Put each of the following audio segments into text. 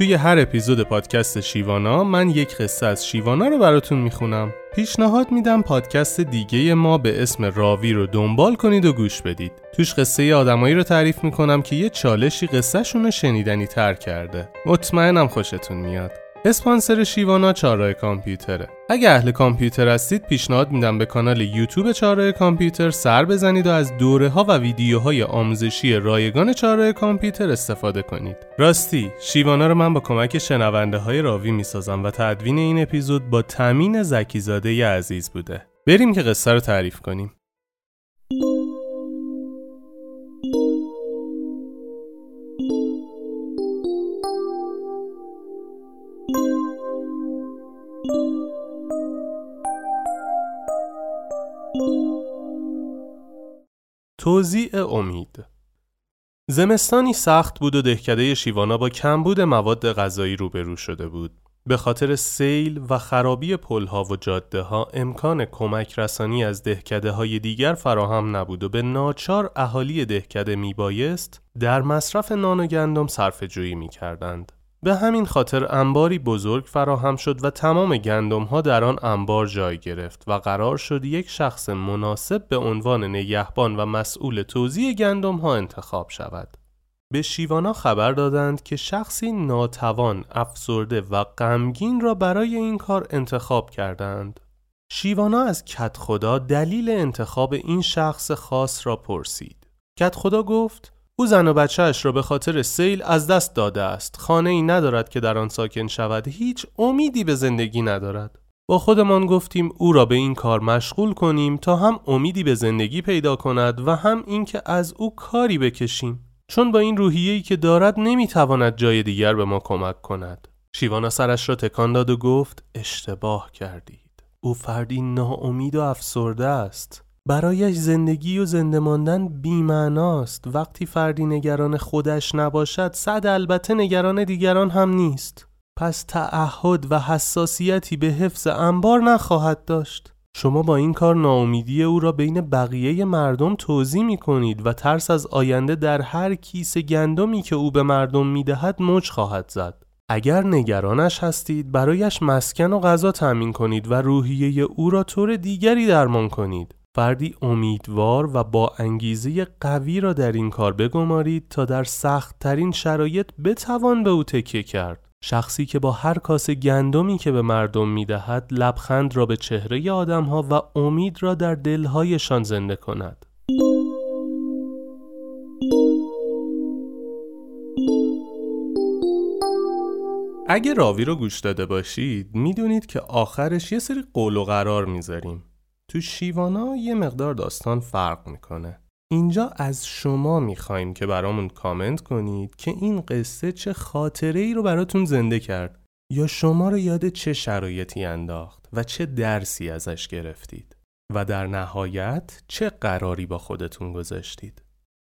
توی هر اپیزود پادکست شیوانا من یک قصه از شیوانا رو براتون می‌خونم. پیشنهاد میدم پادکست دیگه ما به اسم راوی رو دنبال کنید و گوش بدید. توش قصه آدمایی رو تعریف می‌کنم که یه چالشی قصهشون رو شنیدنی تر کرده. مطمئنم خوشتون میاد. اسپانسر شیوانا چهارراه کامپیوتره. اگه اهل کامپیوتر هستید پیشنهاد میدم به کانال یوتیوب چهارراه کامپیوتر سر بزنید و از دوره ها و ویدیوهای آموزشی رایگان چهارراه کامپیوتر استفاده کنید. راستی شیوانا رو من با کمک شنونده های راوی می‌سازم و تدوین این اپیزود با تامین زکیزاده عزیز بوده. بریم که قصه رو تعریف کنیم. توزیع امید زمستانی سخت بود و دهکده شیوانا با کمبود مواد غذایی روبرو شده بود. به خاطر سیل و خرابی پلها و جاده ها امکان کمک رسانی از دهکده های دیگر فراهم نبود و به ناچار اهالی دهکده می بایست در مصرف نان و گندم صرف جویی می کردند. به همین خاطر انباری بزرگ فراهم شد و تمام گندم ها در آن انبار جای گرفت و قرار شد یک شخص مناسب به عنوان نگهبان و مسئول توزیع گندم ها انتخاب شود. به شیوانا خبر دادند که شخصی ناتوان، افسرده و غمگین را برای این کار انتخاب کردند. شیوانا از کت خدا دلیل انتخاب این شخص خاص را پرسید. کت خدا گفت او زن و بچهش را به خاطر سیل از دست داده است. خانه ای ندارد که در آن ساکن شود. هیچ امیدی به زندگی ندارد. با خودمان گفتیم او را به این کار مشغول کنیم تا هم امیدی به زندگی پیدا کند و هم اینکه از او کاری بکشیم. چون با این روحیه‌ای که دارد نمی‌تواند جای دیگر به ما کمک کند. شیوانا سرش را تکان داد و گفت اشتباه کردید. او فردی ناامید و افسرده است. برایش زندگی و زنده ماندن بیمعناست. وقتی فردی نگران خودش نباشد صد البته نگران دیگران هم نیست. پس تعهد و حساسیتی به حفظ انبار نخواهد داشت. شما با این کار ناامیدی او را بین بقیه مردم توضیح می کنید و ترس از آینده در هر کیسه گندمی که او به مردم می دهد موج خواهد زد. اگر نگرانش هستید برایش مسکن و غذا تأمین کنید و روحیه او را طور دیگری درمان کنید. فردی امیدوار و با انگیزه قوی را در این کار بگمارید تا در سخت ترین شرایط بتوان به او تکیه کرد. شخصی که با هر کاسه گندمی که به مردم می‌دهد لبخند را به چهره آدمها و امید را در دلهایشان زنده کند. اگه راوی رو گوش داده باشید می‌دونید که آخرش یه سری قول و قرار می‌ذاریم تو شیوانا یه مقدار داستان فرق می‌کنه. اینجا از شما می‌خوایم که برامون کامنت کنید که این قصه چه خاطره ای رو براتون زنده کرد یا شما رو یاد چه شرایطی انداخت و چه درسی ازش گرفتید و در نهایت چه قراری با خودتون گذاشتید.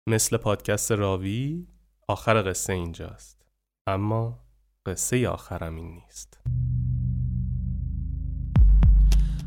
مثل پادکست راوی آخر قصه اینجاست. اما قصه آخرم این نیست.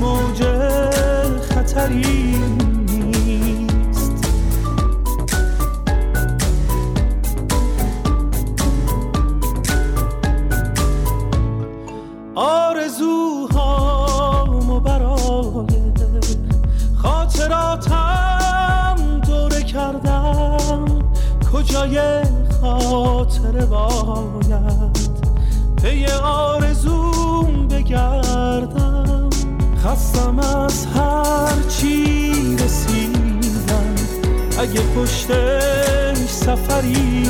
موج خطری نیست. آرزوهامو برای خاطراتم دوره کردم. کجای خاطر باید پی آرزوم بگردم. خستم از هر چی رسیدم. اگه پشتش سفری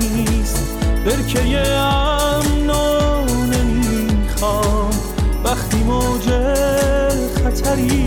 نیست برکه امنو نمی‌خوام. وقتی موج خطری